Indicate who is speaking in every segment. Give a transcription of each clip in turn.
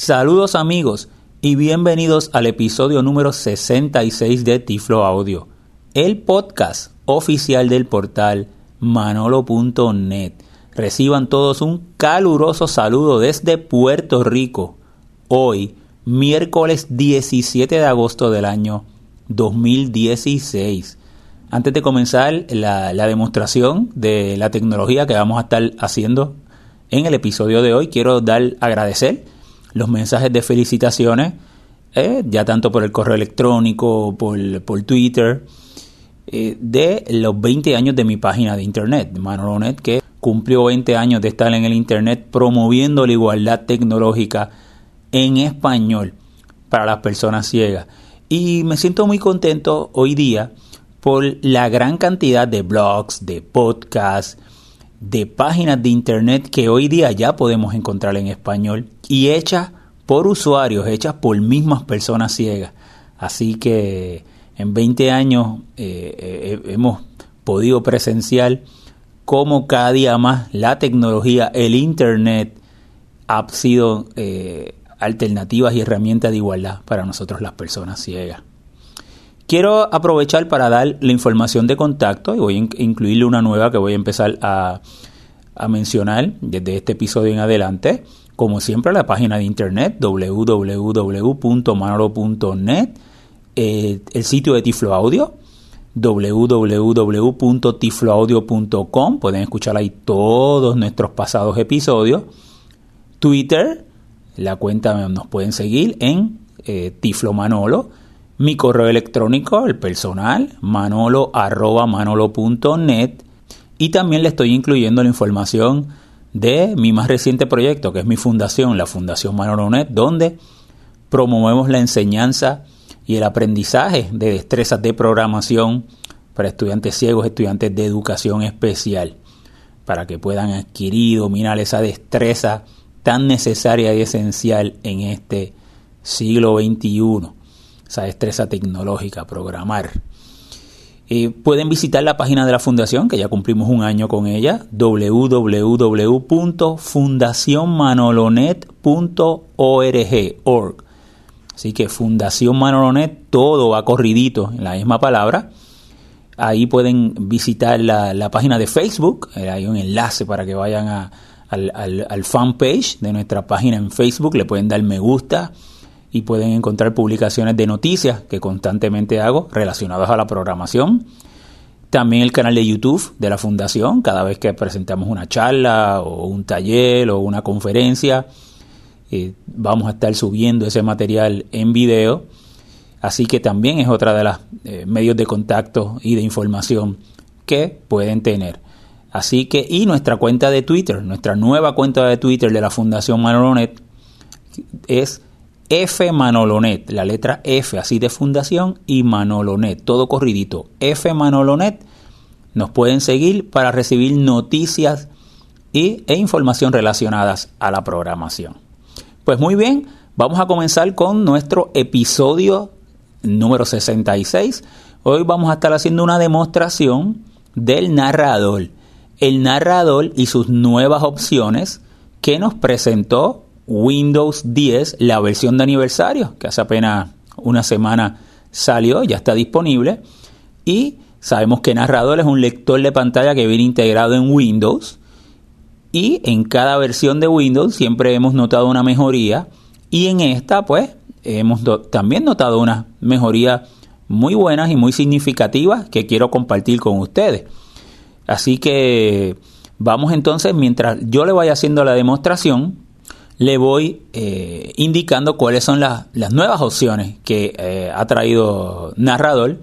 Speaker 1: Saludos amigos y bienvenidos al episodio número 66 de Tiflo Audio, el podcast oficial del portal manolo.net. Reciban todos un caluroso saludo desde Puerto Rico. Hoy, miércoles 17 de agosto del año 2016. Antes de comenzar la, la demostración de la tecnología que vamos a estar haciendo en el episodio de hoy, quiero dar agradecer los mensajes de felicitaciones, eh, ya tanto por el correo electrónico, por, por Twitter, eh, de los 20 años de mi página de internet, Manolonet, que cumplió 20 años de estar en el internet promoviendo la igualdad tecnológica en español para las personas ciegas. Y me siento muy contento hoy día por la gran cantidad de blogs, de podcasts, de páginas de internet que hoy día ya podemos encontrar en español y hechas por usuarios, hechas por mismas personas ciegas. Así que en 20 años eh, eh, hemos podido presenciar cómo cada día más la tecnología, el internet, ha sido eh, alternativas y herramientas de igualdad para nosotros las personas ciegas. Quiero aprovechar para dar la información de contacto y voy a incluirle una nueva que voy a empezar a, mencionar desde este episodio en adelante. Como siempre, la página de internet www.manolo.net, eh, el sitio de Tiflo Audio www.tifloaudio.com, pueden escuchar ahí todos nuestros pasados episodios. Twitter, la cuenta nos pueden seguir en eh, Tiflo Manolo mi correo electrónico, el personal, manolo y también le estoy incluyendo la información de mi más reciente proyecto, que es mi fundación, la Fundación Manolonet, donde promovemos la enseñanza y el aprendizaje de destrezas de programación para estudiantes ciegos, estudiantes de educación especial, para que puedan adquirir dominar esa destreza tan necesaria y esencial en este siglo XXI esa destreza tecnológica, programar. Pueden visitar la página de la fundación, que ya cumplimos un año con ella, www.fundacionmanolonet.org. Así que Fundación Manolonet, todo va corridito en la misma palabra. Ahí pueden visitar la, página de Facebook, eh, hay un enlace para que vayan al, al fanpage de nuestra página en Facebook, le pueden dar me gusta, y pueden encontrar publicaciones de noticias que constantemente hago relacionadas a la programación. También el canal de YouTube de la Fundación, cada vez que presentamos una charla o un taller o una conferencia, eh, vamos a estar subiendo ese material en video. Así que también es otra de los eh, medios de contacto y de información que pueden tener. Así que, y nuestra cuenta de Twitter, nuestra nueva cuenta de Twitter de la Fundación Manolonet es F Manolonet, la letra F así de fundación y Manolonet, todo corridito. F Manolonet, nos pueden seguir para recibir noticias y, e información relacionadas a la programación. Pues muy bien, vamos a comenzar con nuestro episodio número 66. Hoy vamos a estar haciendo una demostración del narrador. El narrador y sus nuevas opciones que nos presentó Windows 10, la versión de aniversario, que hace apenas una semana salió, ya está disponible. Y sabemos que Narrador es un lector de pantalla que viene integrado en Windows. Y en cada versión de Windows siempre hemos notado una mejoría. Y en esta, pues, hemos también notado una mejoría muy buenas y muy significativas que quiero compartir con ustedes. Así que vamos entonces, mientras yo le vaya haciendo la demostración, le voy eh, indicando cuáles son las nuevas opciones que eh, ha traído Narrador.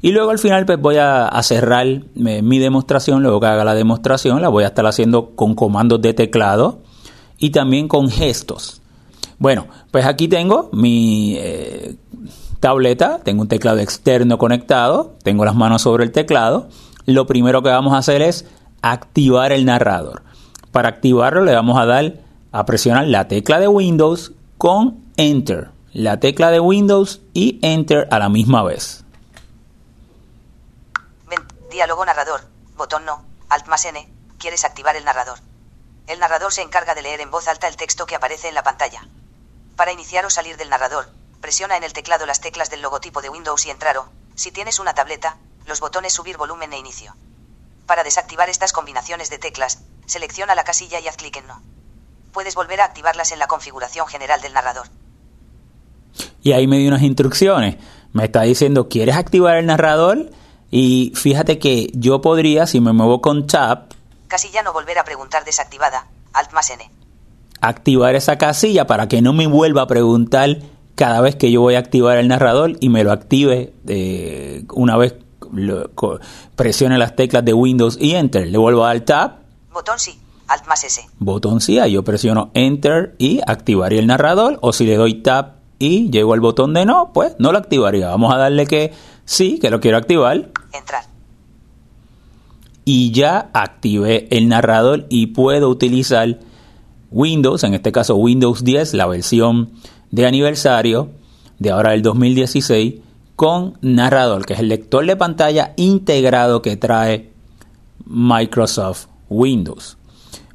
Speaker 1: Y luego al final pues voy a, cerrar eh, mi demostración, luego que haga la demostración la voy a estar haciendo con comandos de teclado y también con gestos. Bueno, pues aquí tengo mi tableta, tengo un teclado externo conectado, tengo las manos sobre el teclado. Lo primero que vamos a hacer es activar el narrador. Para activarlo le vamos a dar a presionar la tecla de Windows con Enter. La tecla de Windows y Enter a la misma vez.
Speaker 2: diálogo narrador. Botón no. Alt más N. ¿Quieres activar el narrador? El narrador se encarga de leer en voz alta el texto que aparece en la pantalla. Para iniciar o salir del narrador, presiona en el teclado las teclas del logotipo de Windows y entrar o, si tienes una tableta, los botones subir volumen e inicio. Para desactivar estas combinaciones de teclas, selecciona la casilla y haz clic en no. Puedes volver a activarlas en la configuración general del narrador.
Speaker 1: Y ahí me dio unas instrucciones. Me está diciendo, ¿quieres activar el narrador? Y fíjate que yo podría, si me muevo con Tab,
Speaker 2: Casilla no volver a preguntar desactivada. Alt más N.
Speaker 1: activar esa casilla para que no me vuelva a preguntar cada vez que yo voy a activar el narrador y me lo active eh, una vez lo- presione las teclas de Windows y Enter. Le vuelvo a dar Tab,
Speaker 2: Botón sí. Alt más S.
Speaker 1: botón sí, ahí yo presiono Enter y activaría el narrador. O si le doy Tab y llego al botón de no, pues no lo activaría. Vamos a darle que sí, que lo quiero activar.
Speaker 2: Entrar.
Speaker 1: y ya activé el narrador y puedo utilizar Windows, en este caso Windows 10, la versión de aniversario de ahora del 2016, con narrador, que es el lector de pantalla integrado que trae Microsoft Windows.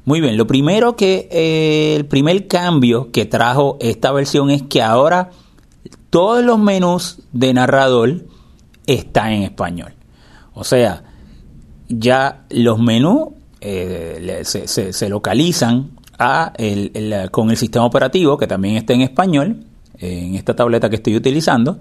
Speaker 1: Muy bien, lo primero que, eh, el primer cambio que trajo esta versión es que ahora todos los menús de narrador están en español. O sea, ya los menús eh, se, localizan con el sistema operativo que también está en español en esta tableta que estoy utilizando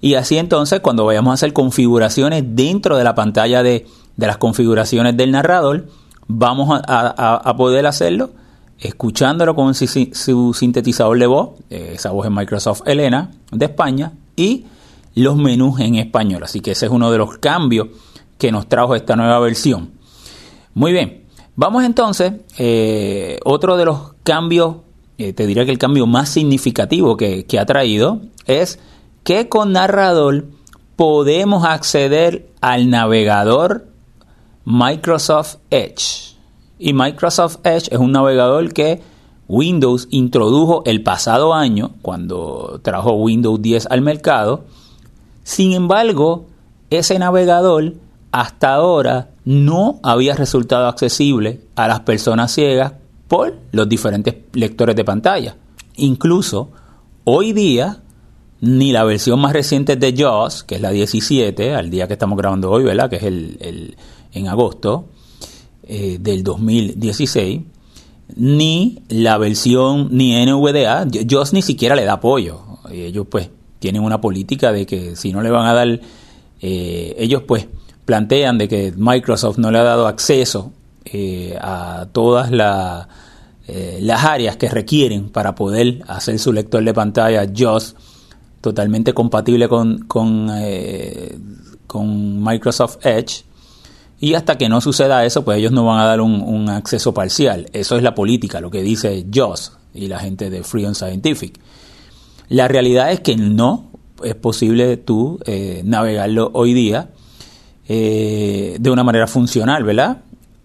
Speaker 1: y así entonces cuando vayamos a hacer configuraciones dentro de la pantalla de, de las configuraciones del narrador vamos a, poder hacerlo escuchándolo con su, sintetizador de voz eh, esa voz es Microsoft Elena de España y los menús en español así que ese es uno de los cambios que nos trajo esta nueva versión. Muy bien, vamos entonces, eh, otro de los cambios, eh, te diría que el cambio más significativo que ha traído es que con narrador podemos acceder al navegador Microsoft Edge. Y Microsoft Edge es un navegador que Windows introdujo el pasado año, cuando trajo Windows 10 al mercado. Sin embargo, ese navegador hasta ahora no había resultado accesible a las personas ciegas por los diferentes lectores de pantalla. Incluso hoy día, ni la versión más reciente de JAWS, que es la 17, al día que estamos grabando hoy, ¿verdad? Que es el, el- en agosto eh, del 2016, ni la versión ni NVDA, JAWS ni siquiera le da apoyo. Ellos pues tienen una política de que si no le van a dar, eh, ellos pues plantean de que Microsoft no le ha dado acceso eh, a todas la- las áreas que requieren para poder hacer su lector de pantalla JAWS totalmente compatible con, con Microsoft Edge. Y hasta que no suceda eso, pues ellos no van a dar un, un acceso parcial. Eso es la política, lo que dice JAWS y la gente de Freedom Scientific. La realidad es que no es posible tú eh, navegarlo hoy día eh, de una manera funcional, ¿verdad?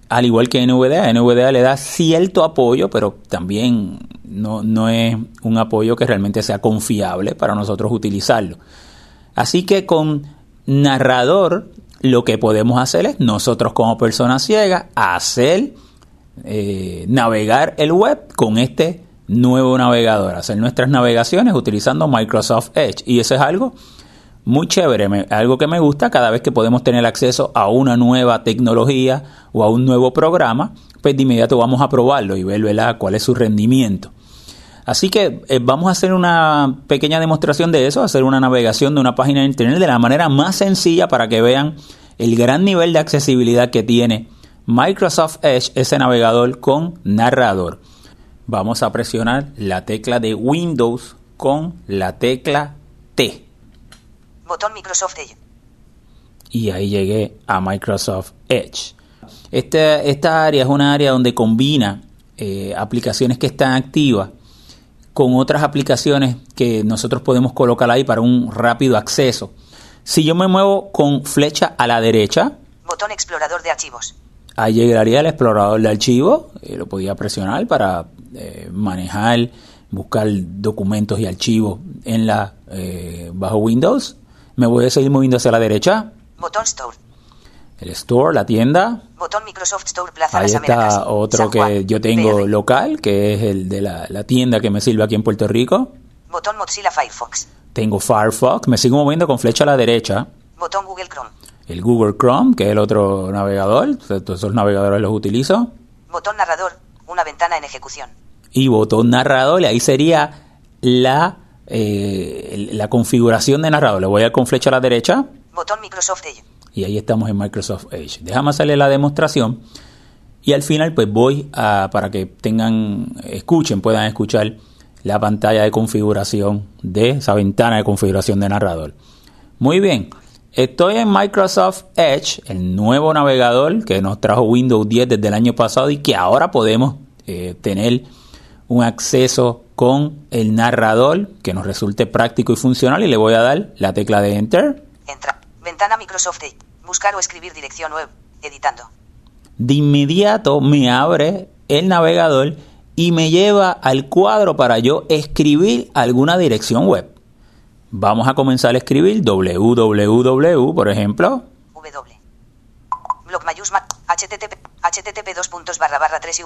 Speaker 1: Al igual que NVDA, NVDA le da cierto apoyo, pero también no, no es un apoyo que realmente sea confiable para nosotros utilizarlo. Así que con narrador lo que podemos hacer es nosotros como personas ciegas hacer eh, navegar el web con este nuevo navegador, hacer nuestras navegaciones utilizando Microsoft Edge. Y eso es algo muy chévere, algo que me gusta cada vez que podemos tener acceso a una nueva tecnología o a un nuevo programa, pues de inmediato vamos a probarlo y ver ¿verdad? cuál es su rendimiento. Así que eh, vamos a hacer una pequeña demostración de eso, hacer una navegación de una página de internet de la manera más sencilla para que vean el gran nivel de accesibilidad que tiene Microsoft Edge, ese navegador con narrador. Vamos a presionar la tecla de Windows con la tecla T.
Speaker 2: Botón Microsoft Edge.
Speaker 1: y ahí llegué a Microsoft Edge. Este- esta área es una área donde combina eh, aplicaciones que están activas con otras aplicaciones que nosotros podemos colocar ahí para un rápido acceso. Si yo me muevo con flecha a la derecha,
Speaker 2: Botón explorador de archivos.
Speaker 1: ahí llegaría el explorador de archivos, eh, lo podía presionar para eh, manejar, buscar documentos y archivos en la eh, bajo Windows. Me voy a seguir moviendo hacia la derecha,
Speaker 2: Botón Store.
Speaker 1: El store, la tienda.
Speaker 2: Botón Microsoft Store Plaza
Speaker 1: Ahí
Speaker 2: Las
Speaker 1: está otro
Speaker 2: San Juan,
Speaker 1: que yo tengo
Speaker 2: PR.
Speaker 1: local, que es el de la, la tienda que me sirve aquí en Puerto Rico.
Speaker 2: Botón Mozilla Firefox.
Speaker 1: Tengo Firefox, me sigo moviendo con flecha a la derecha.
Speaker 2: Botón Google Chrome.
Speaker 1: El Google Chrome, que es el otro navegador, todos esos navegadores los utilizo.
Speaker 2: Botón narrador, una ventana en ejecución.
Speaker 1: Y botón narrador, y ahí sería la, eh, la configuración de narrador. Le voy a dar con flecha a la derecha.
Speaker 2: Botón Microsoft Edge.
Speaker 1: Y ahí estamos en Microsoft Edge. Déjame hacerle la demostración. Y al final, pues voy a, para que tengan, escuchen, puedan escuchar la pantalla de configuración de esa ventana de configuración de narrador. Muy bien, estoy en Microsoft Edge, el nuevo navegador que nos trajo Windows 10 desde el año pasado y que ahora podemos eh, tener un acceso con el narrador que nos resulte práctico y funcional y le voy a dar la tecla de Enter.
Speaker 2: Entra. Ventana Microsoft Edge. Buscar o escribir dirección web. Editando.
Speaker 1: De inmediato me abre el navegador y me lleva al cuadro para yo escribir alguna dirección web. Vamos a comenzar a escribir www, por ejemplo.
Speaker 2: W. Blog mayúscula. http http 2 puntos barra barra 3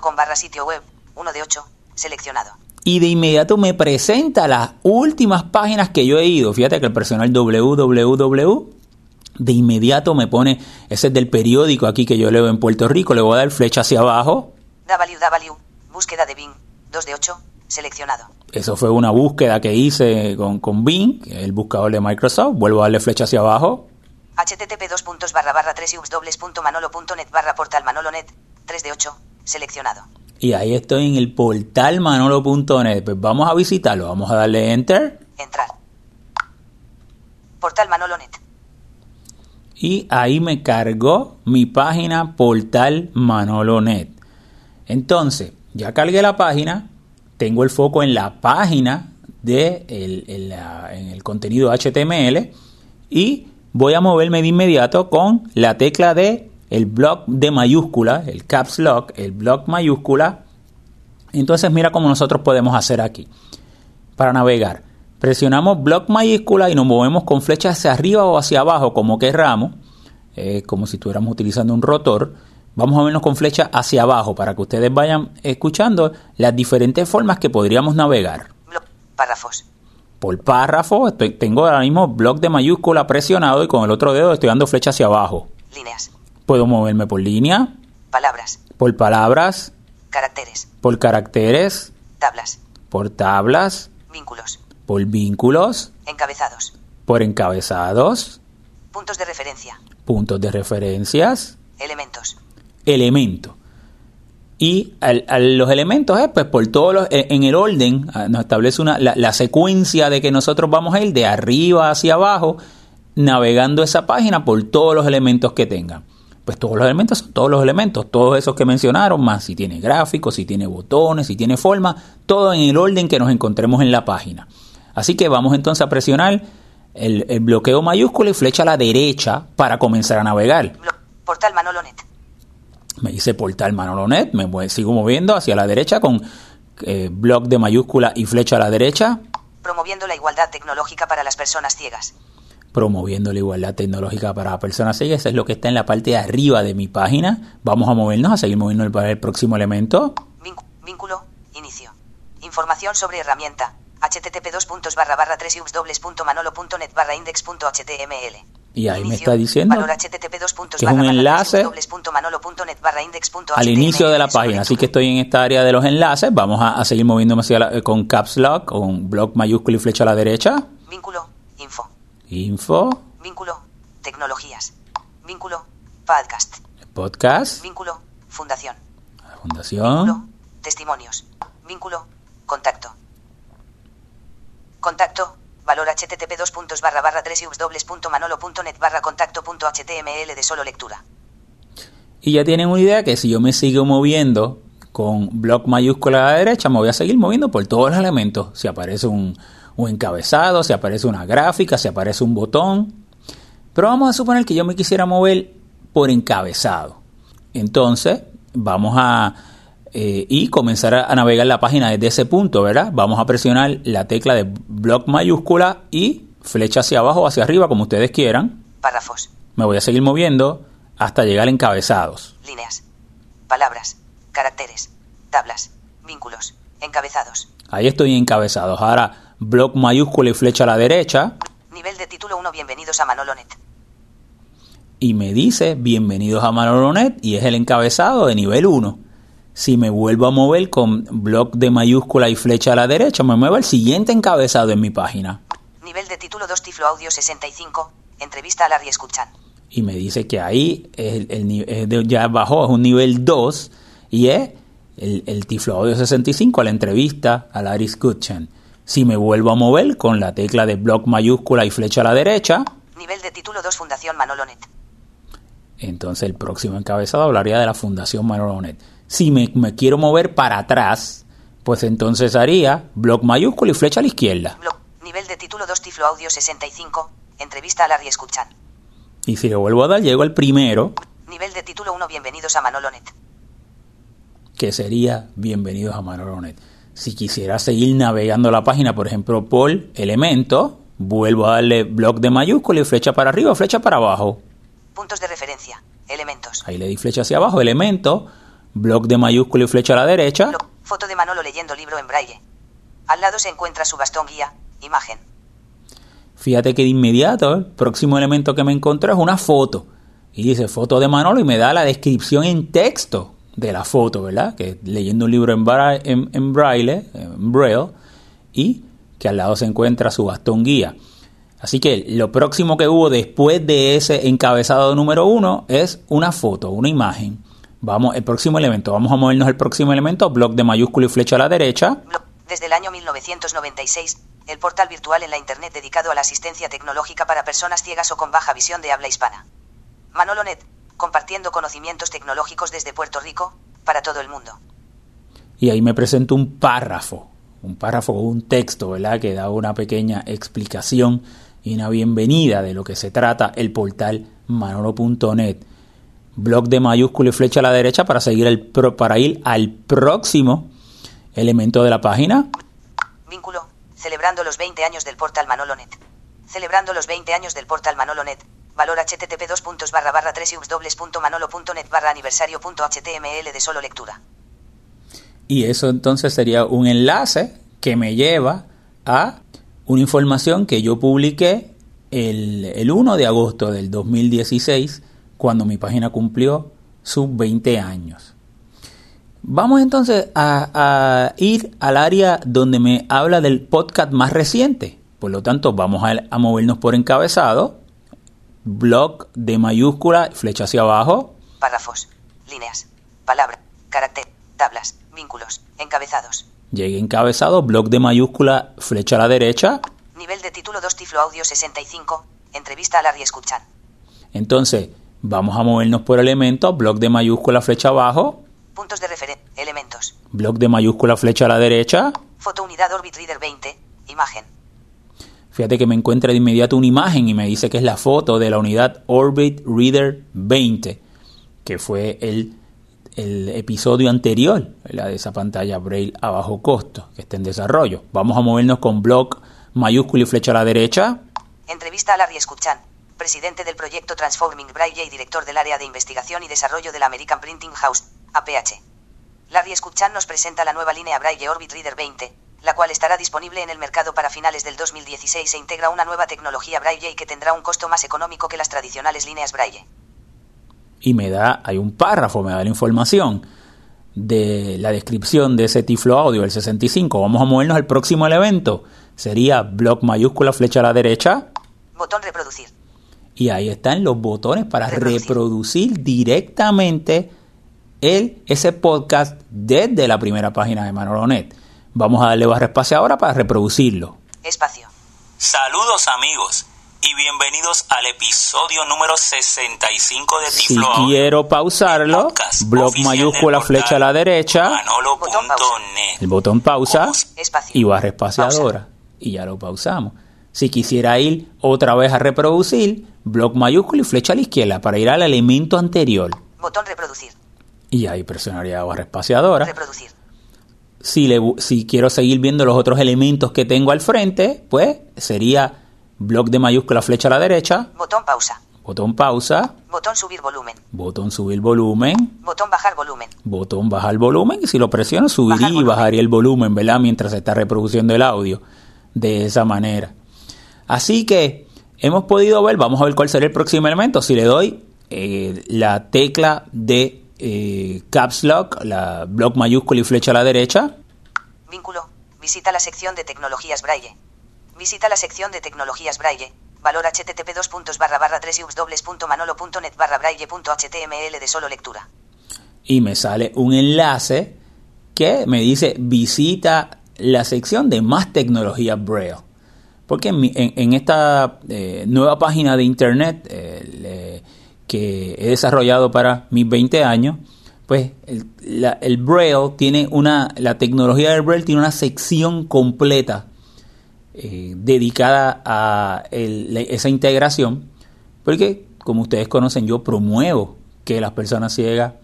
Speaker 2: com barra sitio web 1 de 8 seleccionado.
Speaker 1: Y de inmediato me presenta las últimas páginas que yo he ido. Fíjate que el personal www de inmediato me pone, ese es del periódico aquí que yo leo en Puerto Rico, le voy a dar flecha hacia abajo.
Speaker 2: www, búsqueda de Bing, 2 de 8, seleccionado.
Speaker 1: Eso fue una búsqueda que hice con, con Bing, el buscador de Microsoft. Vuelvo a darle flecha hacia abajo.
Speaker 2: http 2 puntos barra barra 3 manolo.net barra portal manolonet, 3 de 8, seleccionado.
Speaker 1: Y ahí estoy en el portal manolo.net. Pues vamos a visitarlo. Vamos a darle enter.
Speaker 2: Entrar. Portal manolonet.
Speaker 1: Y ahí me cargó mi página portal manolonet. Entonces, ya cargué la página. Tengo el foco en la página de el, el, en el contenido HTML. Y voy a moverme de inmediato con la tecla de el block de mayúscula, el caps lock, el block mayúscula. Entonces mira cómo nosotros podemos hacer aquí. Para navegar, presionamos block mayúscula y nos movemos con flecha hacia arriba o hacia abajo, como querramos, eh, como si estuviéramos utilizando un rotor. Vamos a movernos con flecha hacia abajo para que ustedes vayan escuchando las diferentes formas que podríamos navegar.
Speaker 2: Párrafos.
Speaker 1: Por párrafo, estoy, tengo ahora mismo block de mayúscula presionado y con el otro dedo estoy dando flecha hacia abajo.
Speaker 2: Líneas.
Speaker 1: Puedo moverme por línea.
Speaker 2: Palabras.
Speaker 1: Por palabras.
Speaker 2: Caracteres.
Speaker 1: Por caracteres.
Speaker 2: Tablas.
Speaker 1: Por tablas.
Speaker 2: Vínculos.
Speaker 1: Por vínculos.
Speaker 2: Encabezados.
Speaker 1: Por encabezados.
Speaker 2: Puntos de referencia.
Speaker 1: Puntos de referencias.
Speaker 2: Elementos.
Speaker 1: Elemento. Y al, a los elementos es pues por todos los, en el orden nos establece una, la, la secuencia de que nosotros vamos a ir de arriba hacia abajo navegando esa página por todos los elementos que tengan. Pues todos los elementos son todos los elementos, todos esos que mencionaron, más si tiene gráficos, si tiene botones, si tiene forma, todo en el orden que nos encontremos en la página. Así que vamos entonces a presionar el, el bloqueo mayúsculo y flecha a la derecha para comenzar a navegar.
Speaker 2: Portal Manolonet.
Speaker 1: Me dice portal Manolonet, me sigo moviendo hacia la derecha con eh, bloc de mayúscula y flecha a la derecha.
Speaker 2: Promoviendo la igualdad tecnológica para las personas ciegas
Speaker 1: promoviendo la igualdad tecnológica para personas ciegas. Eso es lo que está en la parte de arriba de mi página. Vamos a movernos, a seguir moviéndonos para el próximo elemento.
Speaker 2: Vínculo, inicio. Información sobre herramienta. http 2 barra barra 3 manolo.net barra index.html.
Speaker 1: Y ahí me está diciendo
Speaker 2: valor http
Speaker 1: que es un enlace al inicio de la página. Así que estoy en esta área de los enlaces. Vamos a, a seguir moviéndome hacia la, con caps lock, con block mayúsculo y flecha a la derecha.
Speaker 2: Vínculo, info.
Speaker 1: Info.
Speaker 2: Vínculo. Tecnologías. Vínculo. Podcast.
Speaker 1: Podcast.
Speaker 2: Vínculo. Fundación.
Speaker 1: Fundación.
Speaker 2: Vínculo. Testimonios. Vínculo. Contacto. Contacto. Valor http 2 barra barra 3 manolo.net barra contacto.html de solo lectura.
Speaker 1: Y ya tienen una idea que si yo me sigo moviendo con block mayúscula a la derecha, me voy a seguir moviendo por todos los elementos. Si aparece un, un encabezado, si aparece una gráfica, si aparece un botón. Pero vamos a suponer que yo me quisiera mover por encabezado. Entonces, vamos a eh, y comenzar a, navegar la página desde ese punto, ¿verdad? Vamos a presionar la tecla de bloc mayúscula y flecha hacia abajo o hacia arriba, como ustedes quieran.
Speaker 2: Párrafos.
Speaker 1: Me voy a seguir moviendo hasta llegar a encabezados.
Speaker 2: Líneas. Palabras. Caracteres. Tablas. Vínculos. Encabezados.
Speaker 1: Ahí estoy encabezado. Ahora, blog mayúscula y flecha a la derecha.
Speaker 2: Nivel de título 1, bienvenidos a Manolonet.
Speaker 1: Y me dice, bienvenidos a Manolonet, y es el encabezado de nivel 1. Si me vuelvo a mover con blog de mayúscula y flecha a la derecha, me muevo al siguiente encabezado en mi página.
Speaker 2: Nivel de título 2, Tiflo Audio 65, entrevista a Larry Escuchan.
Speaker 1: Y me dice que ahí el, de- ya bajó, es un nivel 2, y es el, el Tiflo Audio 65, la entrevista a Larry Escuchan. Si me vuelvo a mover con la tecla de blog mayúscula y flecha a la derecha,
Speaker 2: Nivel de título 2, Fundación Manolonet.
Speaker 1: entonces el próximo encabezado hablaría de la Fundación Manolonet. Si me, me quiero mover para atrás, pues entonces haría blog mayúscula y flecha a la izquierda.
Speaker 2: Blog. Nivel de título 2, Tiflo Audio 65, entrevista a Larry Escuchan.
Speaker 1: Y si le vuelvo a dar, llego al primero,
Speaker 2: Nivel de título 1, bienvenidos a Manolonet.
Speaker 1: que sería Bienvenidos a Manolonet. Si quisiera seguir navegando la página, por ejemplo, por elemento, vuelvo a darle blog de mayúscula y flecha para arriba, flecha para abajo.
Speaker 2: Puntos de referencia. Elementos.
Speaker 1: Ahí le di flecha hacia abajo, elemento, blog de mayúscula y flecha a la derecha.
Speaker 2: Blog. Foto de Manolo leyendo libro en braille. Al lado se encuentra su bastón guía. Imagen.
Speaker 1: Fíjate que de inmediato el próximo elemento que me encontré es una foto. Y dice foto de Manolo y me da la descripción en texto de la foto, ¿verdad? Que leyendo un libro en, bra- en- en braille, en braille, y que al lado se encuentra su bastón guía. Así que lo próximo que hubo después de ese encabezado número uno es una foto, una imagen. Vamos, el próximo elemento, vamos a movernos al próximo elemento, blog de mayúscula y flecha a la derecha.
Speaker 2: Desde el año 1996, el portal virtual en la Internet dedicado a la asistencia tecnológica para personas ciegas o con baja visión de habla hispana. Manolonet, compartiendo conocimientos tecnológicos desde Puerto Rico, para todo el mundo.
Speaker 1: y ahí me presento un párrafo, un párrafo o un texto, ¿verdad? Que da una pequeña explicación y una bienvenida de lo que se trata el portal manolo.net. Blog de mayúscula y flecha a la derecha para seguir el pro- para ir al próximo elemento de la página.
Speaker 2: Vínculo, celebrando los 20 años del portal Manolonet. Celebrando los 20 años del portal Manolonet. Valor http 2 puntos barra barra 3 manolo.net barra aniversario.html de solo lectura.
Speaker 1: Y eso entonces sería un enlace que me lleva a una información que yo publiqué el, el 1 de agosto del 2016, cuando mi página cumplió sus 20 años. Vamos entonces a, ir al área donde me habla del podcast más reciente. Por lo tanto, vamos a movernos por encabezado. Blog de mayúscula, flecha hacia abajo.
Speaker 2: Párrafos, líneas, palabra, carácter, tablas, vínculos, encabezados.
Speaker 1: Llegué encabezado, blog de mayúscula, flecha a la derecha.
Speaker 2: Nivel de título 2 Tiflo Audio 65. Entrevista a Larry Escuchan.
Speaker 1: Entonces, vamos a movernos por elemento, blog de mayúscula, flecha abajo,
Speaker 2: Puntos de referencia. Elementos.
Speaker 1: blog de mayúscula, flecha a la derecha.
Speaker 2: Foto unidad Orbit Reader 20. Imagen.
Speaker 1: Fíjate que me encuentra de inmediato una imagen y me dice que es la foto de la unidad Orbit Reader 20, que fue el, el episodio anterior, la de esa pantalla Braille a bajo costo, que está en desarrollo. Vamos a movernos con blog mayúscula y flecha a la derecha.
Speaker 2: Entrevista a Larry Escuchan. Presidente del proyecto Transforming Braille y director del área de investigación y desarrollo de la American Printing House, APH. Larry Escuchan nos presenta la nueva línea Braille Orbit Reader 20, la cual estará disponible en el mercado para finales del 2016 e integra una nueva tecnología Braille y que tendrá un costo más económico que las tradicionales líneas Braille.
Speaker 1: y me da, hay un párrafo, me da la información de la descripción de ese tiflo audio, el 65. Vamos a movernos al próximo elemento. Sería blog mayúscula, flecha a la derecha.
Speaker 2: Botón reproducir.
Speaker 1: Y ahí están los botones para
Speaker 2: Reproducir.
Speaker 1: reproducir directamente el, ese podcast desde la primera página de Manolonet. Vamos a darle barra espacio ahora para reproducirlo.
Speaker 2: Espacio.
Speaker 3: Saludos amigos y bienvenidos al episodio número 65 de
Speaker 1: Si
Speaker 3: Tiflo Audio,
Speaker 1: quiero pausarlo,
Speaker 3: podcast
Speaker 1: blog mayúscula, flecha a la derecha.
Speaker 3: Manolo.net.
Speaker 1: el botón pausa y barra espaciadora y ya lo pausamos. Si quisiera ir otra vez a reproducir, bloc mayúsculo y flecha a la izquierda para ir al elemento anterior.
Speaker 2: Botón reproducir.
Speaker 1: Y ahí presionaría barra espaciadora.
Speaker 2: Reproducir.
Speaker 1: Si, le, si quiero seguir viendo los otros elementos que tengo al frente, pues sería bloc de mayúscula flecha a la derecha,
Speaker 2: Botón pausa.
Speaker 1: botón pausa,
Speaker 2: Botón subir volumen.
Speaker 1: botón subir volumen,
Speaker 2: Botón bajar volumen.
Speaker 1: botón bajar volumen y si lo presiono subiría
Speaker 2: Bajar
Speaker 1: y bajaría el volumen, ¿verdad? Mientras se está reproduciendo el audio de esa manera. Así que hemos podido ver, vamos a ver cuál será el próximo elemento. Si le doy eh, la tecla de eh, Caps Lock, la block mayúscula y flecha a la derecha,
Speaker 2: Vínculo. Visita la sección de tecnologías Braille. Visita la sección de tecnologías Braille. Valor http 2 puntos barra barra 3 manolo.net barra braille.html de solo lectura.
Speaker 1: y me sale un enlace que me dice visita la sección de más tecnología Braille. Porque en, mi- en- en esta eh, nueva página de internet eh, le- que he desarrollado para mis 20 años, pues el, Braille tiene una, la tecnología del Braille tiene una sección completa eh, dedicada a esa integración, porque como ustedes conocen, yo promuevo que las personas ciegas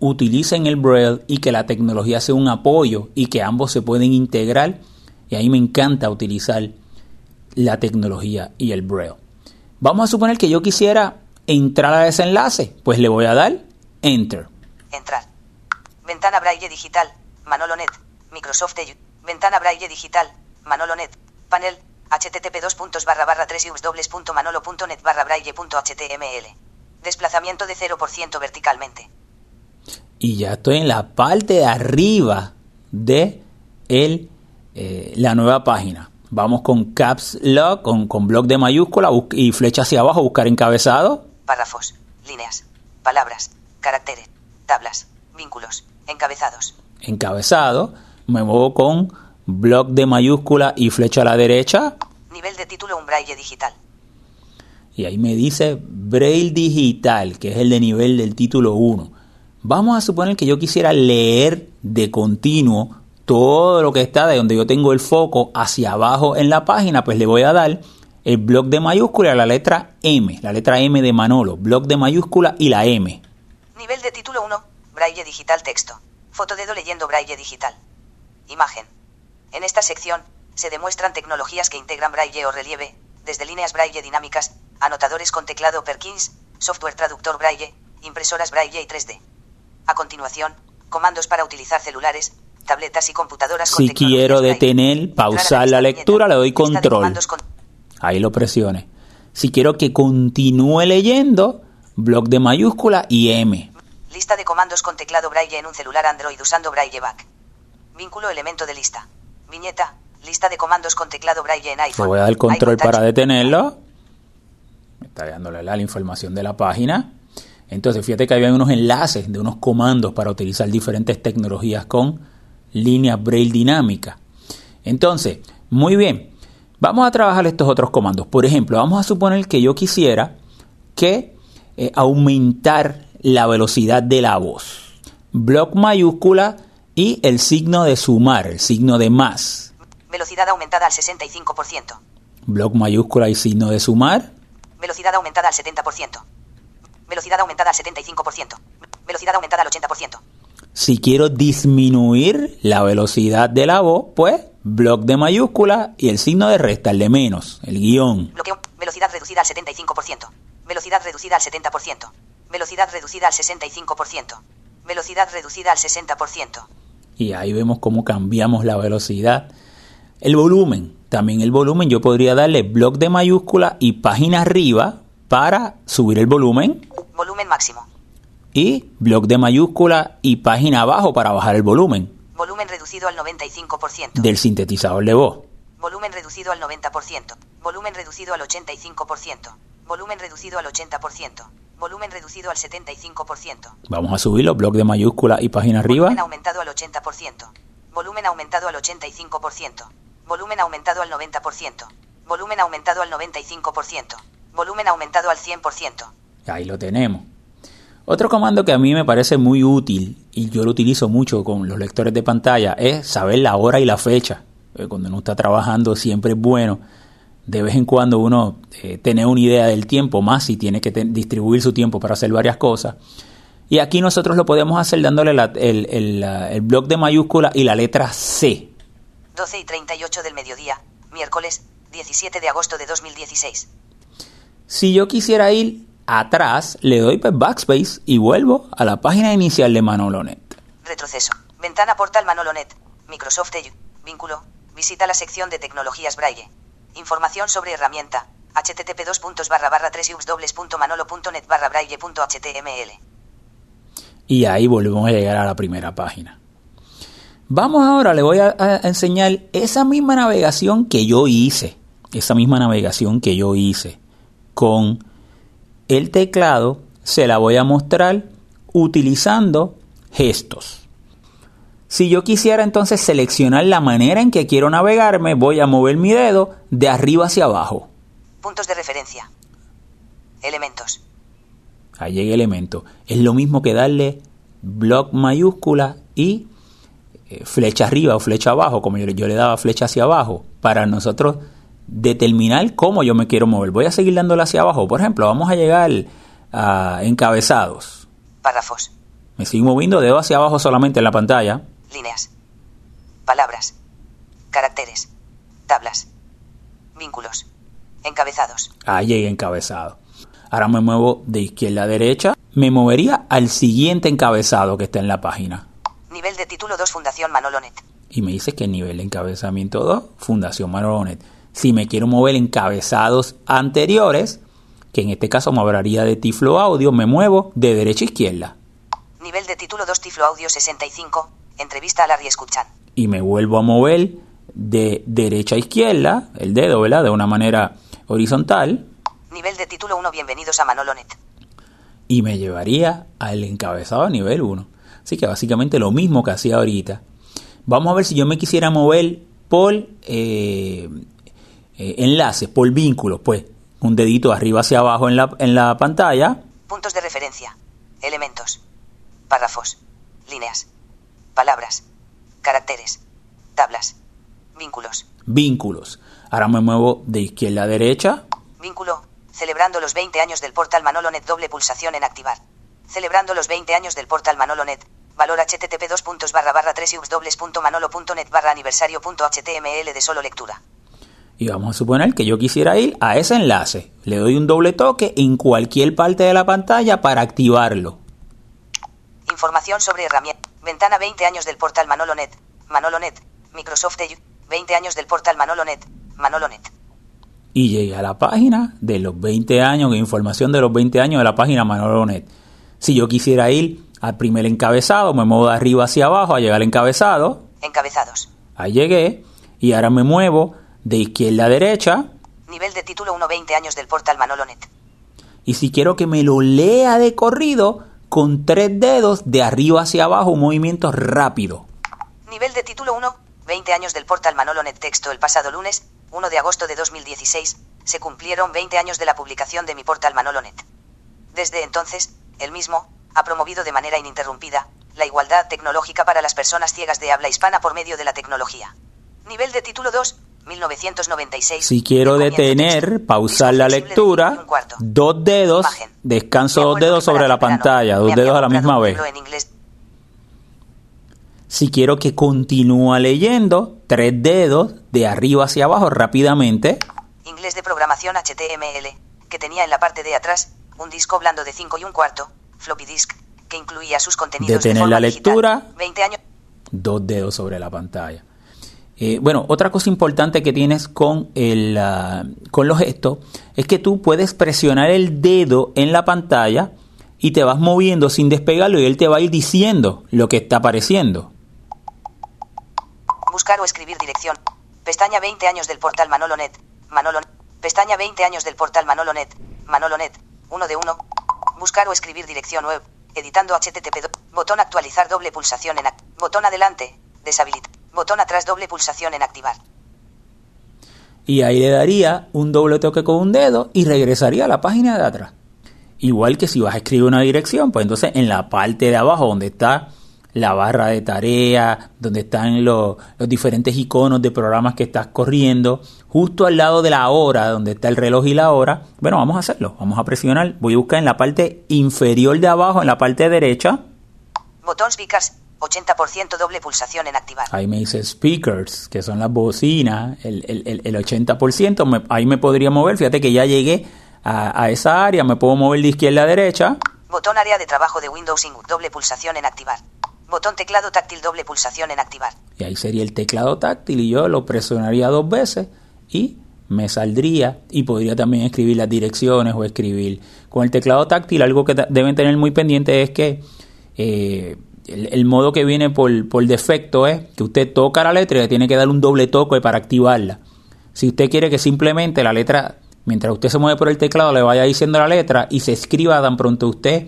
Speaker 1: utilicen el Braille y que la tecnología sea un apoyo y que ambos se pueden integrar. Y ahí me encanta utilizar la tecnología y el Braille. Vamos a suponer que yo quisiera entrar a ese enlace, pues le voy a dar Enter.
Speaker 2: Entrar. Ventana Braille digital. ManoloNet. Microsoft Edge. Ventana Braille digital. ManoloNet. Panel. http 2 puntos barra barra 3 manolo.net barra braille.html. Desplazamiento de 0% verticalmente.
Speaker 1: y ya estoy en la parte de arriba de el, eh, la nueva página. Vamos con Caps Lock, con, con bloc de mayúscula y flecha hacia abajo, buscar encabezado.
Speaker 2: Párrafos. Líneas. Palabras. Caracteres. Tablas. Vínculos. Encabezados.
Speaker 1: Encabezado. Me muevo con bloc de mayúscula y flecha a la derecha.
Speaker 2: Nivel de título un braille digital.
Speaker 1: Y ahí me dice Braille Digital, que es el de nivel del título 1. Vamos a suponer que yo quisiera leer de continuo todo lo que está de donde yo tengo el foco hacia abajo en la página, pues le voy a dar el bloc de mayúscula, la letra M, la letra M de Manolo, bloc de mayúscula y la M.
Speaker 2: Nivel de título 1. Braille digital texto. Fotodedo leyendo braille digital. Imagen. En esta sección, se demuestran tecnologías que integran braille o relieve, desde líneas braille dinámicas, anotadores con teclado Perkins, software traductor braille, impresoras braille y 3D. A continuación, comandos para utilizar celulares, tabletas y computadoras con
Speaker 1: Si
Speaker 2: tecnologías
Speaker 1: quiero
Speaker 2: braille.
Speaker 1: detener, pausar la lectura, le doy control. Ahí lo presione. Si quiero que continúe leyendo, bloc de mayúscula y M.
Speaker 2: Lista de comandos con teclado braille en un celular Android usando braille back. Vínculo elemento de lista. Viñeta. Lista de comandos con teclado braille en
Speaker 1: Le
Speaker 2: iPhone.
Speaker 1: voy a dar control para detenerlo. Me está dándole la información de la página. Entonces, fíjate que había unos enlaces de unos comandos para utilizar diferentes tecnologías con líneas Braille dinámica. Entonces, muy bien. Vamos a trabajar estos otros comandos. Por ejemplo, vamos a suponer que yo quisiera que eh, aumentar la velocidad de la voz. Bloc mayúscula y el signo de sumar, el signo de más.
Speaker 2: Velocidad aumentada al 65%.
Speaker 1: Bloc mayúscula y signo de sumar.
Speaker 2: Velocidad aumentada al 70%. Velocidad aumentada al 75%. Velocidad aumentada al 80%.
Speaker 1: Si quiero disminuir la velocidad de la voz, pues bloc de mayúscula y el signo de resta, el de menos, el guion.
Speaker 2: Bloqueo. Velocidad reducida al 75%. Velocidad reducida al 70%. Velocidad reducida al 65%. Velocidad reducida al 60%.
Speaker 1: Y ahí vemos cómo cambiamos la velocidad. El volumen, también el volumen, yo podría darle bloc de mayúscula y página arriba para subir el volumen
Speaker 2: Volumen máximo.
Speaker 1: y bloc de mayúscula y página abajo para bajar el volumen
Speaker 2: Volumen reducido al 95%.
Speaker 1: del sintetizador de voz.
Speaker 2: Volumen reducido al 90%. Volumen reducido al 85%. Volumen reducido al 80%. Volumen reducido al 75%.
Speaker 1: Vamos a subirlo, bloc de mayúscula y página arriba.
Speaker 2: Volumen aumentado al 80%. Volumen aumentado al 85%. Volumen aumentado al 90%. Volumen aumentado al 95%. Volumen aumentado al 100%.
Speaker 1: Ahí lo tenemos. Otro comando que a mí me parece muy útil y yo lo utilizo mucho con los lectores de pantalla es saber la hora y la fecha. Eh, Cuando uno está trabajando siempre es bueno de vez en cuando uno eh, tener una idea del tiempo más si tiene que distribuir su tiempo para hacer varias cosas. Y aquí nosotros lo podemos hacer dándole la- el, el, el bloc de mayúscula y la letra C.
Speaker 2: 12 y 38 del mediodía. Miércoles, 17 de agosto de 2016.
Speaker 1: Si yo quisiera ir atrás, le doy pues backspace y vuelvo a la página inicial de Manolonet.
Speaker 2: Retroceso. Ventana portal Manolonet. Microsoft Edge. Vínculo. Visita la sección de tecnologías Braille. Información sobre herramienta. http 2 barra barra 3 manolo.net barra braille.html.
Speaker 1: Y ahí volvemos a llegar a la primera página. Vamos ahora, le voy a, a enseñar esa misma navegación que yo hice. Esa misma navegación que yo hice con el teclado, se la voy a mostrar utilizando gestos. Si yo quisiera entonces seleccionar la manera en que quiero navegarme, voy a mover mi dedo de arriba hacia abajo.
Speaker 2: Puntos de referencia. Elementos.
Speaker 1: Ahí llega elemento. Es lo mismo que darle bloc mayúscula y eh, flecha arriba o flecha abajo, como yo, yo le daba flecha hacia abajo, para nosotros determinar cómo yo me quiero mover. Voy a seguir dándole hacia abajo. Por ejemplo, vamos a llegar a encabezados.
Speaker 2: Párrafos.
Speaker 1: Me sigo moviendo dedo hacia abajo solamente en la pantalla.
Speaker 2: Líneas. Palabras. Caracteres. Tablas. Vínculos. Encabezados.
Speaker 1: Ahí llegué encabezado. Ahora me muevo de izquierda a derecha. Me movería al siguiente encabezado que está en la página.
Speaker 2: Nivel de título 2 Fundación Manolonet.
Speaker 1: Y me dice que nivel de encabezamiento 2, Fundación Manolonet. Si me quiero mover encabezados anteriores, que en este caso me hablaría de Tiflo Audio, me muevo de derecha a izquierda.
Speaker 2: Nivel de título 2 Tiflo Audio 65. Entrevista a Larry Escuchan.
Speaker 1: Y me vuelvo a mover de derecha a izquierda, el dedo, ¿verdad? De una manera horizontal.
Speaker 2: Nivel de título 1 Bienvenidos a Manolonet.
Speaker 1: Y me llevaría al encabezado a nivel 1. Así que básicamente lo mismo que hacía ahorita. Vamos a ver si yo me quisiera mover por eh, eh, enlaces, por vínculos, pues un dedito arriba hacia abajo en la, en la pantalla.
Speaker 2: Puntos de referencia. Elementos. Párrafos. Líneas. Palabras. Caracteres. Tablas. Vínculos.
Speaker 1: Vínculos. Ahora me muevo de izquierda a derecha.
Speaker 2: Vínculo. Celebrando los 20 años del portal Manolonet doble pulsación en activar. Celebrando los 20 años del portal Manolonet. Valor http 2 barra barra 3 manolo.net barra aniversario.html de solo lectura.
Speaker 1: Y vamos a suponer que yo quisiera ir a ese enlace. Le doy un doble toque en cualquier parte de la pantalla para activarlo.
Speaker 2: Información sobre herramienta. Ventana 20 años del portal Manolonet. Manolonet. Microsoft Edge. 20 años del portal Manolonet. Manolonet.
Speaker 1: Y llegué a la página de los 20 años, información de los 20 años de la página Manolonet. Si yo quisiera ir al primer encabezado, me muevo de arriba hacia abajo a llegar al encabezado.
Speaker 2: Encabezados.
Speaker 1: Ahí llegué. Y ahora me muevo de izquierda a derecha.
Speaker 2: Nivel de título 1 20 años del portal Manolonet.
Speaker 1: Y si quiero que me lo lea de corrido, con tres dedos de arriba hacia abajo, un movimiento rápido.
Speaker 2: Nivel de título 1 20 años del portal Manolonet Texto el pasado lunes, 1 de agosto de 2016, se cumplieron 20 años de la publicación de mi portal Manolonet. Desde entonces, el mismo ha promovido de manera ininterrumpida la igualdad tecnológica para las personas ciegas de habla hispana por medio de la tecnología. Nivel de título 2, 1996.
Speaker 1: Si quiero
Speaker 2: De
Speaker 1: detener, pausar la
Speaker 2: de
Speaker 1: lectura, dos dedos, descanso dos dedos sobre la pantalla, dos dedos a la misma vez. Si quiero que continúe leyendo, tres dedos de arriba hacia abajo rápidamente.
Speaker 2: Inglés de programación HTML, que tenía en la parte de atrás un disco blando de 5 y un cuarto, floppy disk, que incluía sus contenidos de
Speaker 1: Detener
Speaker 2: forma
Speaker 1: la
Speaker 2: digital.
Speaker 1: lectura.
Speaker 2: 20 años.
Speaker 1: dos dedos sobre la pantalla. Eh, bueno, otra cosa importante que tienes con, el, ah, con los gestos es que tú puedes presionar el dedo en la pantalla y te vas moviendo sin despegarlo y él te va a ir diciendo lo que está apareciendo.
Speaker 2: Buscar o escribir dirección. Pestaña 20 años del portal Manolonet. Manolonet. Pestaña 20 años del portal Manolonet. Manolonet. 1 de 1. Buscar o escribir dirección web. Editando HTTP. Botón actualizar doble pulsación en Botón adelante. Deshabilitar. Botón atrás doble pulsación en activar.
Speaker 1: Y ahí le daría un doble toque con un dedo y regresaría a la página de atrás. Igual que si vas a escribir una dirección, pues entonces en la parte de abajo donde está la barra de tarea, donde están los, los diferentes iconos de programas que estás corriendo, justo al lado de la hora, donde está el reloj y la hora, bueno, vamos a hacerlo. Vamos a presionar. Voy a buscar en la parte inferior de abajo, en la parte derecha.
Speaker 2: Botón speakers. 80% doble pulsación en activar.
Speaker 1: Ahí me dice speakers, que son las bocinas, el, el, el- el 80%. me- ahí me podría mover. Fíjate que ya llegué a, a esa área, me puedo mover de izquierda a derecha.
Speaker 2: Botón área de trabajo de Windows Ing- doble pulsación en activar. Botón teclado táctil doble pulsación en activar.
Speaker 1: Y ahí sería el teclado táctil y yo lo presionaría dos veces y me saldría y podría también escribir las direcciones o escribir. Con el teclado táctil algo que deben tener muy pendiente es que eh, el, modo que viene por, por defecto es que usted toca la letra y le tiene que dar un doble toque para activarla. Si usted quiere que simplemente la letra, mientras usted se mueve por el teclado, le vaya diciendo la letra y se escriba tan pronto usted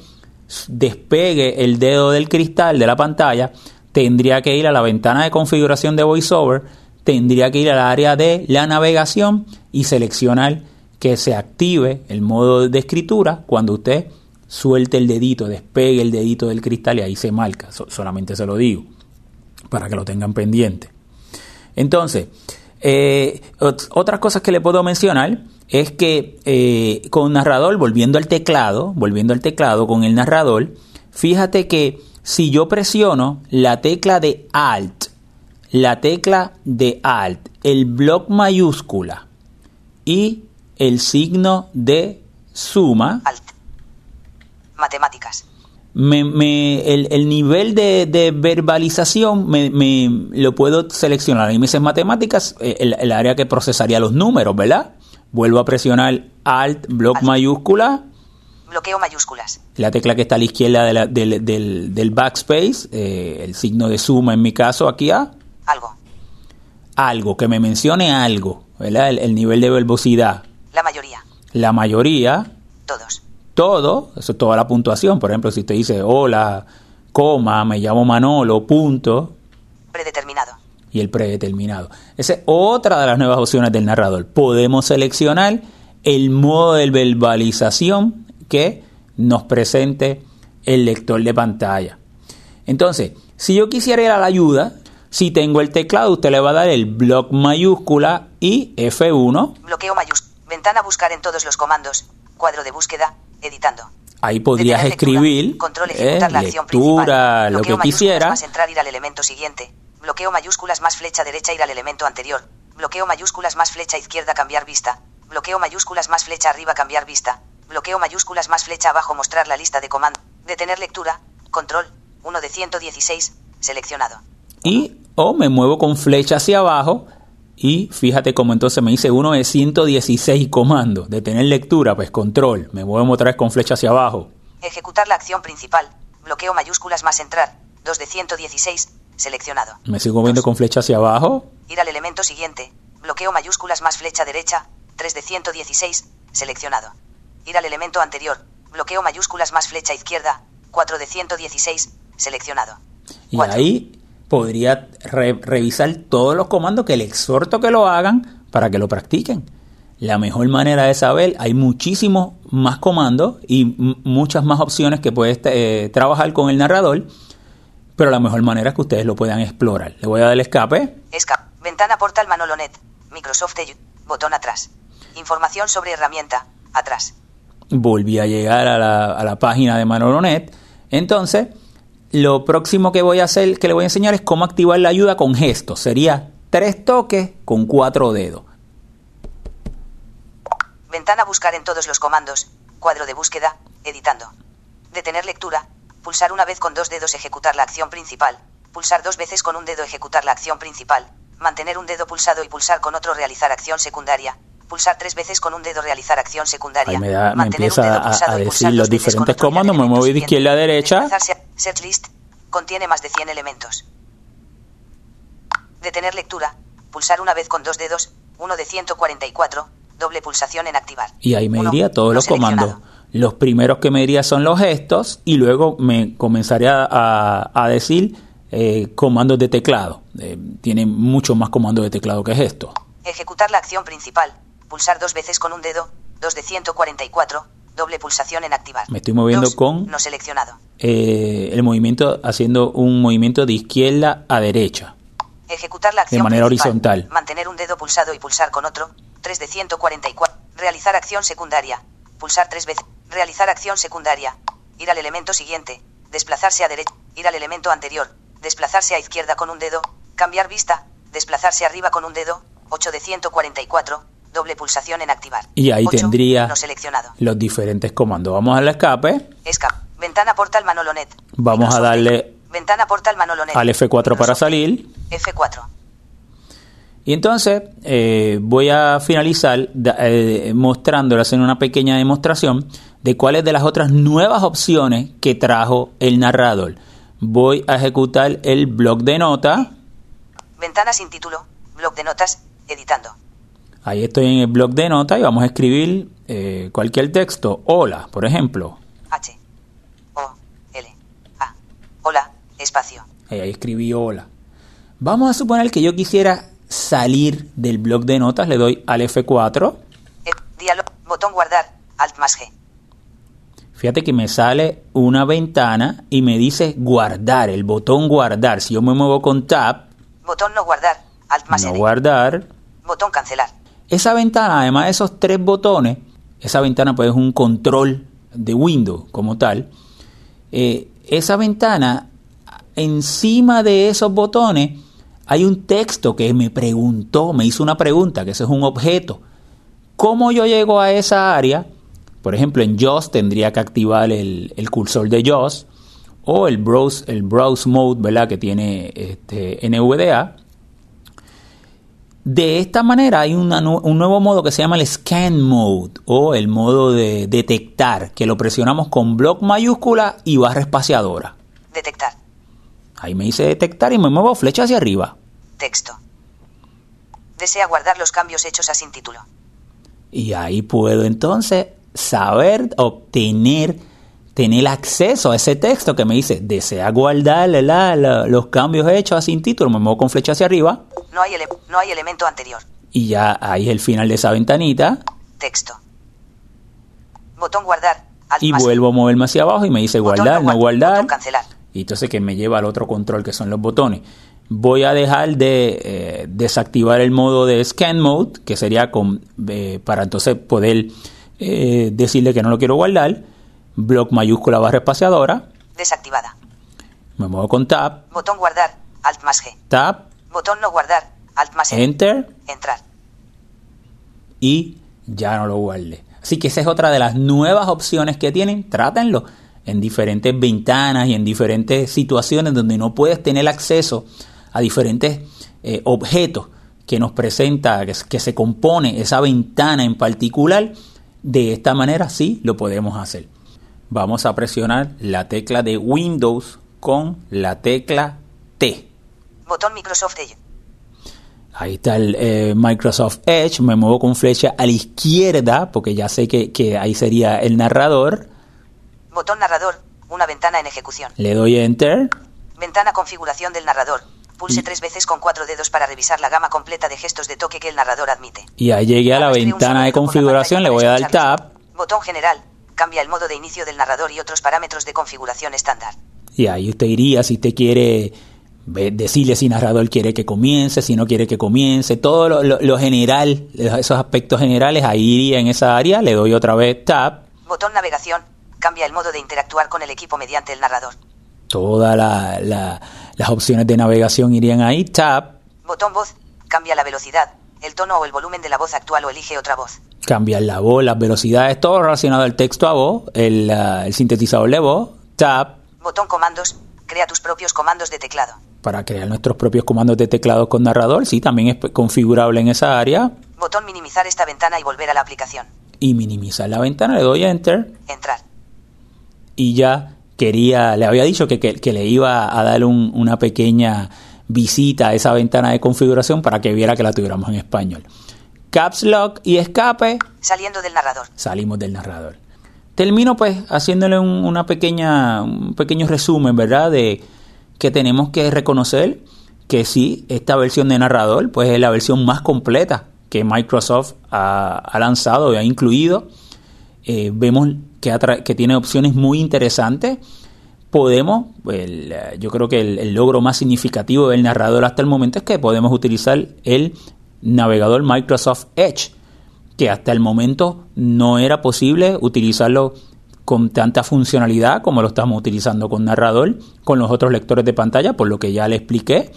Speaker 1: despegue el dedo del cristal de la pantalla, tendría que ir a la ventana de configuración de VoiceOver, tendría que ir al área de la navegación y seleccionar que se active el modo de escritura cuando usted suelte el dedito, despegue el dedito del cristal y ahí se marca. So- solamente se lo digo para que lo tengan pendiente. Entonces, eh, ot- otras cosas que le puedo mencionar es que eh, con narrador, volviendo al teclado, volviendo al teclado con el narrador, fíjate que si yo presiono la tecla de Alt, la tecla de Alt, el bloc mayúscula y el signo de suma,
Speaker 2: Alt. Matemáticas.
Speaker 1: me, me- el, el nivel de, de verbalización me, me- lo puedo seleccionar. Ahí me dice matemáticas, eh, el, el área que procesaría los números, ¿verdad? Vuelvo a presionar Alt, bloc
Speaker 2: Alt.
Speaker 1: mayúscula,
Speaker 2: Bloqueo mayúsculas.
Speaker 1: la tecla que está a la izquierda de la- del, del- del backspace, eh, el signo de suma en mi caso aquí a
Speaker 2: Algo.
Speaker 1: algo, que me mencione algo, ¿verdad? El, el nivel de verbosidad.
Speaker 2: La mayoría.
Speaker 1: La mayoría,
Speaker 2: Todos.
Speaker 1: Todo, eso es toda la puntuación. Por ejemplo, si usted dice hola, coma, me llamo Manolo, punto,
Speaker 2: Predeterminado.
Speaker 1: y el predeterminado. Esa es otra de las nuevas opciones del narrador. Podemos seleccionar el modo de verbalización que nos presente el lector de pantalla. Entonces, si yo quisiera ir a la ayuda, si tengo el teclado, usted le va a dar el bloc mayúscula y F1.
Speaker 2: Bloqueo mayúscula. Ventana buscar en todos los comandos. Cuadro de búsqueda. Editando.
Speaker 1: Ahí podrías
Speaker 2: lectura.
Speaker 1: escribir
Speaker 2: Control
Speaker 1: eh,
Speaker 2: ejecutar la acción
Speaker 1: lectura, lo
Speaker 2: Bloqueo
Speaker 1: que
Speaker 2: mayúsculas
Speaker 1: quisiera.
Speaker 2: Más entrar ir al elemento siguiente. Bloqueo mayúsculas más flecha derecha ir al elemento anterior. Bloqueo mayúsculas más flecha izquierda cambiar vista. Bloqueo mayúsculas más flecha arriba cambiar vista. Bloqueo mayúsculas más flecha abajo mostrar la lista de comandos. Detener lectura. Control. 1 de 116. Seleccionado.
Speaker 1: y o me muevo con flecha hacia abajo y fíjate cómo entonces me dice uno de 116 comandos. Detener lectura, pues control. Me muevo otra vez con flecha hacia abajo.
Speaker 2: Ejecutar la acción principal. Bloqueo mayúsculas más entrar. 2 de 116. Seleccionado.
Speaker 1: Me sigo moviendo con flecha hacia abajo.
Speaker 2: Ir al elemento siguiente. Bloqueo mayúsculas más flecha derecha. 3 de 116. Seleccionado. Ir al elemento anterior. Bloqueo mayúsculas más flecha izquierda. 4 de 116. Seleccionado.
Speaker 1: Y ahí podría re- revisar todos los comandos que le exhorto que lo hagan para que lo practiquen. La mejor manera de saber, hay muchísimos más comandos y muchas más opciones que puedes eh, trabajar con el narrador, pero la mejor manera es que ustedes lo puedan explorar. Le voy a dar el escape.
Speaker 2: Escape. Ventana portal Manolonet. Microsoft Edge. Botón atrás. Información sobre herramienta. Atrás.
Speaker 1: volví a llegar a la, a la página de Manolonet. Entonces, lo próximo que voy a hacer, que le voy a enseñar es cómo activar la ayuda con gestos. Sería tres toques con cuatro dedos.
Speaker 2: Ventana buscar en todos los comandos. Cuadro de búsqueda. Editando. Detener lectura. Pulsar una vez con dos dedos ejecutar la acción principal. Pulsar dos veces con un dedo ejecutar la acción principal. Mantener un dedo pulsado y pulsar con otro realizar acción secundaria. Pulsar tres veces con un dedo realizar acción secundaria.
Speaker 1: Ahí me da- me empieza
Speaker 2: dedo
Speaker 1: a- a
Speaker 2: y
Speaker 1: decir los diferentes comandos, me muevo de izquierda a derecha.
Speaker 2: Search list. Contiene más de 100 elementos. Detener lectura. Pulsar una vez con dos dedos. Uno de 144. Doble pulsación en activar.
Speaker 1: Y ahí me
Speaker 2: Uno,
Speaker 1: diría todos los comandos. Los primeros que me diría son los gestos y luego me comenzaría a, a decir eh, comandos de teclado. Eh, tiene muchos más comandos de teclado que gestos.
Speaker 2: Ejecutar la acción principal. Pulsar dos veces con un dedo. 2 de 144. Doble pulsación en activar.
Speaker 1: Me estoy moviendo
Speaker 2: Dos,
Speaker 1: con-
Speaker 2: No seleccionado.
Speaker 1: Eh, el movimiento haciendo un movimiento de izquierda a derecha.
Speaker 2: Ejecutar la acción
Speaker 1: manera
Speaker 2: principal.
Speaker 1: horizontal.
Speaker 2: Mantener un dedo pulsado y pulsar con otro. 3 de 144. Realizar acción secundaria. Pulsar tres veces. Realizar acción secundaria. Ir al elemento siguiente. Desplazarse a derecha. Ir al elemento anterior. Desplazarse a izquierda con un dedo. Cambiar vista. Desplazarse arriba con un dedo. 8 de 144. Doble pulsación en activar.
Speaker 1: Y ahí tendría
Speaker 2: No seleccionado.
Speaker 1: los diferentes comandos. Vamos al escape,
Speaker 2: Escape. Ventana portal Manolonet.
Speaker 1: Vamos a darle.
Speaker 2: Ventana portal Manolonet.
Speaker 1: al F4 para salir.
Speaker 2: Edge. F4.
Speaker 1: Y entonces eh, voy a finalizar eh, mostrándoles, haciendo una pequeña demostración de cuáles de las otras nuevas opciones que trajo el narrador. Voy a ejecutar el bloc de notas.
Speaker 2: Ventana sin título. Bloc de notas. Editando.
Speaker 1: Ahí estoy en el bloc de notas y vamos a escribir eh, cualquier texto. Hola, por ejemplo.
Speaker 2: H. O. L. A. Hola. Espacio.
Speaker 1: Eh, Ahí escribí hola. Vamos a suponer que yo quisiera salir del bloc de notas. Le doy al F4.
Speaker 2: E- diálogo. Botón guardar. Alt más G.
Speaker 1: Fíjate que me sale una ventana y me dice guardar, el botón guardar. Si yo me muevo con tab,
Speaker 2: Botón no guardar. Alt más
Speaker 1: no
Speaker 2: N.
Speaker 1: guardar.
Speaker 2: Botón cancelar.
Speaker 1: Esa ventana, además de esos tres botones, esa ventana pues es un control de Windows como tal. Eh, esa ventana, encima de esos botones, hay un texto que me preguntó, me hizo una pregunta, que ese es un objeto. ¿Cómo yo llego a esa área? Por ejemplo, en JAWS tendría que activar el, el cursor de JAWS o el browse, el browse mode, ¿verdad? Que tiene este, NVDA. De esta manera hay una un nuevo modo que se llama el scan mode o el modo de detectar, que lo presionamos con bloc mayúscula y barra espaciadora.
Speaker 2: Detectar.
Speaker 1: Ahí me dice detectar y me muevo flecha hacia arriba.
Speaker 2: Texto. Desea guardar los cambios hechos a sin título.
Speaker 1: Y ahí puedo entonces saber, obtener, tener acceso a ese texto que me dice, desea guardar. La- los cambios hechos a sin título, me muevo con flecha hacia arriba
Speaker 2: No hay, ele- no hay elemento anterior.
Speaker 1: y ya ahí es el final de esa ventanita
Speaker 2: Texto. Botón guardar.
Speaker 1: Y vuelvo a moverme hacia abajo y me dice
Speaker 2: Botón
Speaker 1: guardar, no
Speaker 2: guar-
Speaker 1: guardar.
Speaker 2: Botón cancelar.
Speaker 1: Y entonces que me lleva al otro control que son los botones. Voy a dejar de eh, desactivar el modo de scan mode, que sería con, eh, para entonces poder eh, decirle que no lo quiero guardar. Bloc mayúscula barra espaciadora.
Speaker 2: Desactivada.
Speaker 1: Me muevo con tab,
Speaker 2: Botón guardar. Alt más G.
Speaker 1: tab,
Speaker 2: Botón no guardar. Alt más N.
Speaker 1: enter
Speaker 2: Entrar.
Speaker 1: y ya no lo guarde. Así que esa es otra de las nuevas opciones que tienen. Trátenlo en diferentes ventanas y en diferentes situaciones donde no puedes tener acceso a diferentes eh, objetos que nos presenta, que, que se compone esa ventana en particular. De esta manera sí lo podemos hacer. Vamos a presionar la tecla de Windows con la tecla T.
Speaker 2: Botón Microsoft Edge.
Speaker 1: Ahí está el eh, Microsoft Edge. Me muevo con flecha a la izquierda porque ya sé que, que ahí sería el narrador.
Speaker 2: Botón narrador. Una ventana en ejecución.
Speaker 1: Le doy Enter.
Speaker 2: Ventana configuración del narrador. Pulse tres veces con cuatro dedos para revisar la gama completa de gestos de toque que el narrador admite.
Speaker 1: Y ahí llegué a la ventana de configuración. Le voy a dar Tab.
Speaker 2: Botón general. Cambia el modo de inicio del narrador y otros parámetros de configuración estándar.
Speaker 1: Y ahí usted iría si usted quiere decirle si narrador quiere que comience, si no quiere que comience, todo lo, lo- lo general, esos aspectos generales, ahí iría en esa área. Le doy otra vez Tab.
Speaker 2: Botón navegación. Cambia el modo de interactuar con el equipo mediante el narrador.
Speaker 1: Todas la- la- las opciones de navegación irían ahí. Tab.
Speaker 2: Botón voz. Cambia la velocidad, el tono o el volumen de la voz actual o elige otra voz.
Speaker 1: cambiar la voz, las velocidades, todo relacionado al texto a voz, el, ah, el sintetizador de voz, tab,
Speaker 2: Botón comandos. Crea tus propios comandos de teclado.
Speaker 1: para crear nuestros propios comandos de teclado con narrador, sí, también es configurable en esa área,
Speaker 2: Botón minimizar esta ventana y volver a la aplicación.
Speaker 1: y minimizar la ventana, le doy enter,
Speaker 2: Entrar.
Speaker 1: y ya quería, le había dicho que, que- que le iba a dar un- una pequeña visita esa ventana de configuración para que viera que la tuviéramos en español. Caps Lock y escape,
Speaker 2: Saliendo del narrador.
Speaker 1: salimos del narrador. Termino pues haciéndole un, una pequeña, un pequeño resumen, ¿verdad? De que tenemos que reconocer que sí, esta versión de narrador pues es la versión más completa que Microsoft ha, ha lanzado y ha incluido. Eh, vemos que, que tiene opciones muy interesantes. Podemos, el, yo creo que el, el logro más significativo del narrador hasta el momento es que podemos utilizar el navegador Microsoft Edge que hasta el momento no era posible utilizarlo con tanta funcionalidad como lo estamos utilizando con narrador, con los otros lectores de pantalla, por lo que ya le expliqué.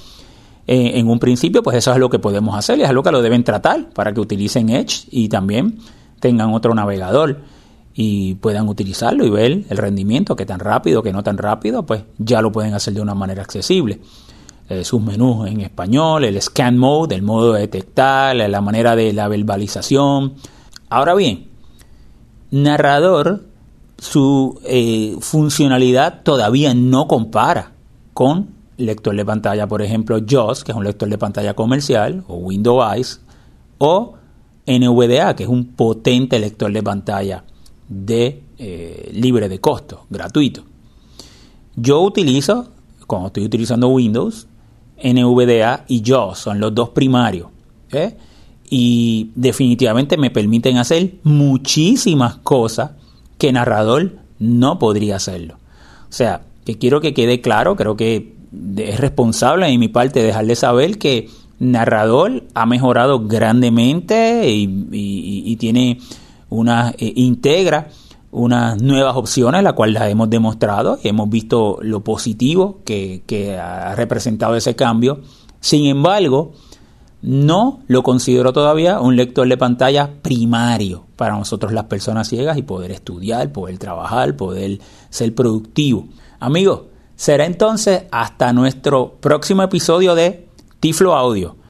Speaker 1: eh, en un principio, pues eso es lo que podemos hacer y es algo que lo deben tratar para que utilicen Edge y también tengan otro navegador y puedan utilizarlo y ver el rendimiento, que tan rápido, que no tan rápido, pues ya lo pueden hacer de una manera accesible. Eh, sus menús en español, el scan mode, el modo de detectar, la manera de la verbalización. Ahora bien, narrador, su eh, funcionalidad todavía no compara con lector de pantalla, por ejemplo, JAWS, que es un lector de pantalla comercial, o Windows Eyes, o NVDA, que es un potente lector de pantalla de eh, libre de costo, gratuito. Yo utilizo, cuando estoy utilizando Windows, NVDA y JAWS son los dos primarios. ¿eh? Y definitivamente me permiten hacer muchísimas cosas que narrador no podría hacerlo. O sea, que quiero que quede claro, creo que es responsable de mi parte dejarle saber que narrador ha mejorado grandemente y tiene una eh, integra unas nuevas opciones, la cual las hemos demostrado y hemos visto lo positivo que, que ha representado ese cambio. Sin embargo, no lo considero todavía un lector de pantalla primario para nosotros las personas ciegas y poder estudiar, poder trabajar, poder ser productivo. Amigos, será entonces hasta nuestro próximo episodio de Tiflo Audio.